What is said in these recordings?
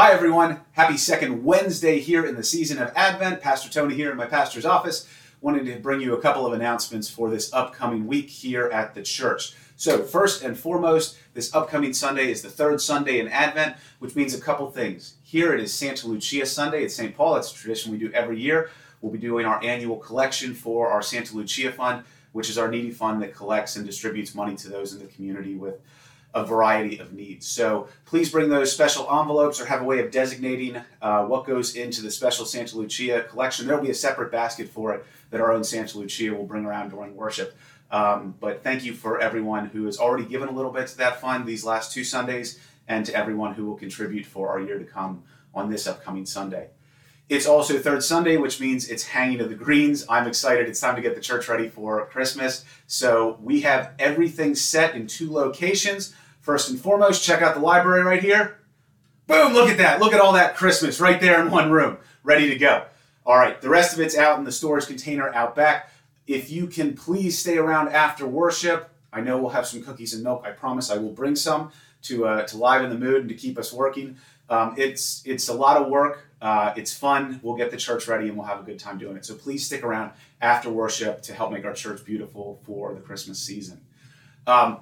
Hi, everyone. Happy second Wednesday here in the season of Advent. Pastor Tony here in my pastor's office. Wanted to bring you a couple of announcements for this upcoming week here at the church. So, first and foremost, this upcoming Sunday is the third Sunday in Advent, which means a couple things. Here it is Santa Lucia Sunday at St. Paul. It's a tradition we do every year. We'll be doing our annual collection for our Santa Lucia Fund, which is our needy fund that collects and distributes money to those in the community with a variety of needs. So please bring those special envelopes or have a way of designating uh, what goes into the special Santa Lucia collection. There'll be a separate basket for it that our own Santa Lucia will bring around during worship. Um, but thank you for everyone who has already given a little bit to that fund these last two Sundays, and to everyone who will contribute for our year to come on this upcoming Sunday. It's also third Sunday, which means it's hanging of the greens. I'm excited. It's time to get the church ready for Christmas. So we have everything set in two locations. First and foremost, check out the library right here. Boom, look at that. Look at all that Christmas right there in one room, ready to go. All right, the rest of it's out in the storage container out back. If you can please stay around after worship, I know we'll have some cookies and milk. I promise I will bring some to, uh, to liven the mood and to keep us working. Um, it's, it's a lot of work. Uh, it's fun. We'll get the church ready and we'll have a good time doing it. So please stick around after worship to help make our church beautiful for the Christmas season. Um,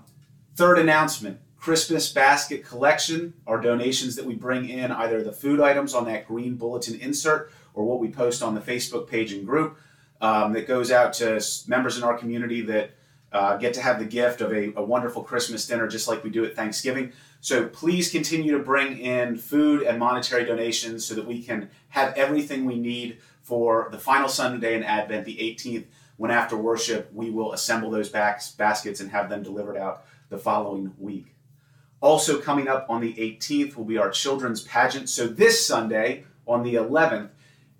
third announcement Christmas basket collection are donations that we bring in, either the food items on that green bulletin insert or what we post on the Facebook page and group um, that goes out to members in our community that uh, get to have the gift of a, a, wonderful Christmas dinner, just like we do at Thanksgiving. So please continue to bring in food and monetary donations so that we can have everything we need for the final Sunday in Advent, the 18th, when after worship we will assemble those baskets and have them delivered out the following week. Also, coming up on the 18th will be our children's pageant. So, this Sunday on the 11th,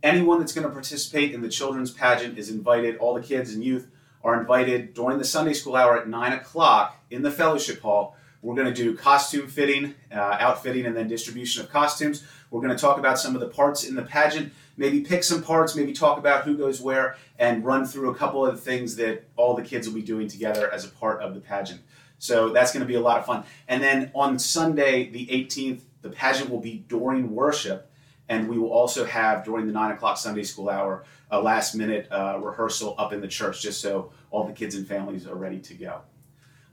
anyone that's going to participate in the children's pageant is invited. All the kids and youth are invited during the Sunday school hour at 9 o'clock in the fellowship hall. We're going to do costume fitting, uh, outfitting, and then distribution of costumes. We're going to talk about some of the parts in the pageant, maybe pick some parts, maybe talk about who goes where, and run through a couple of the things that all the kids will be doing together as a part of the pageant. So that's going to be a lot of fun. And then on Sunday, the 18th, the pageant will be during worship. And we will also have during the 9 o'clock Sunday school hour a last minute uh, rehearsal up in the church just so all the kids and families are ready to go.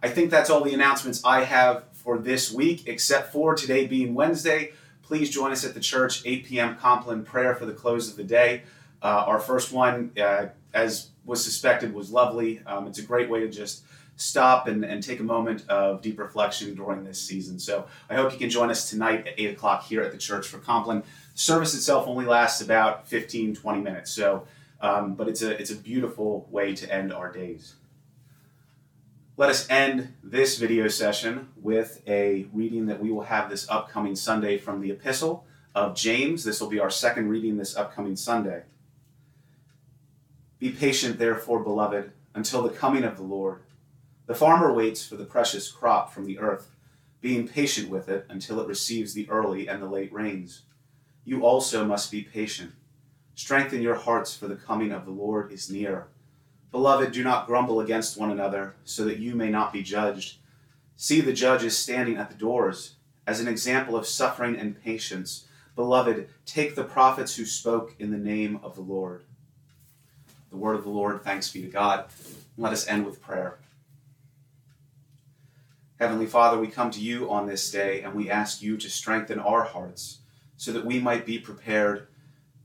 I think that's all the announcements I have for this week, except for today being Wednesday. Please join us at the church, 8 p.m. Compline prayer for the close of the day. Uh, our first one, uh, as was suspected, was lovely. Um, it's a great way to just stop and, and take a moment of deep reflection during this season. So I hope you can join us tonight at 8 o'clock here at the church for Compline. Service itself only lasts about 15, 20 minutes. So, um, but it's a, it's a beautiful way to end our days. Let us end this video session with a reading that we will have this upcoming Sunday from the Epistle of James. This will be our second reading this upcoming Sunday. Be patient, therefore, beloved, until the coming of the Lord. The farmer waits for the precious crop from the earth, being patient with it until it receives the early and the late rains. You also must be patient. Strengthen your hearts, for the coming of the Lord is near. Beloved, do not grumble against one another, so that you may not be judged. See, the judge is standing at the doors. As an example of suffering and patience, beloved, take the prophets who spoke in the name of the Lord. The word of the Lord, thanks be to God. Let us end with prayer. Heavenly Father, we come to you on this day and we ask you to strengthen our hearts so that we might be prepared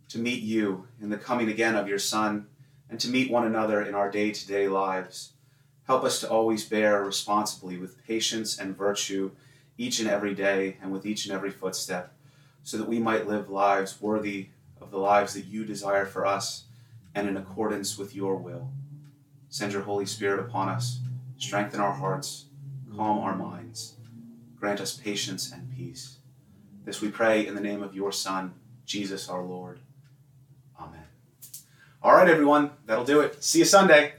to meet you in the coming again of your Son and to meet one another in our day to day lives. Help us to always bear responsibly with patience and virtue each and every day and with each and every footstep, so that we might live lives worthy of the lives that you desire for us and in accordance with your will. Send your Holy Spirit upon us, strengthen our hearts calm our minds. Grant us patience and peace. This we pray in the name of your Son, Jesus our Lord. Amen. All right, everyone, that'll do it. See you Sunday.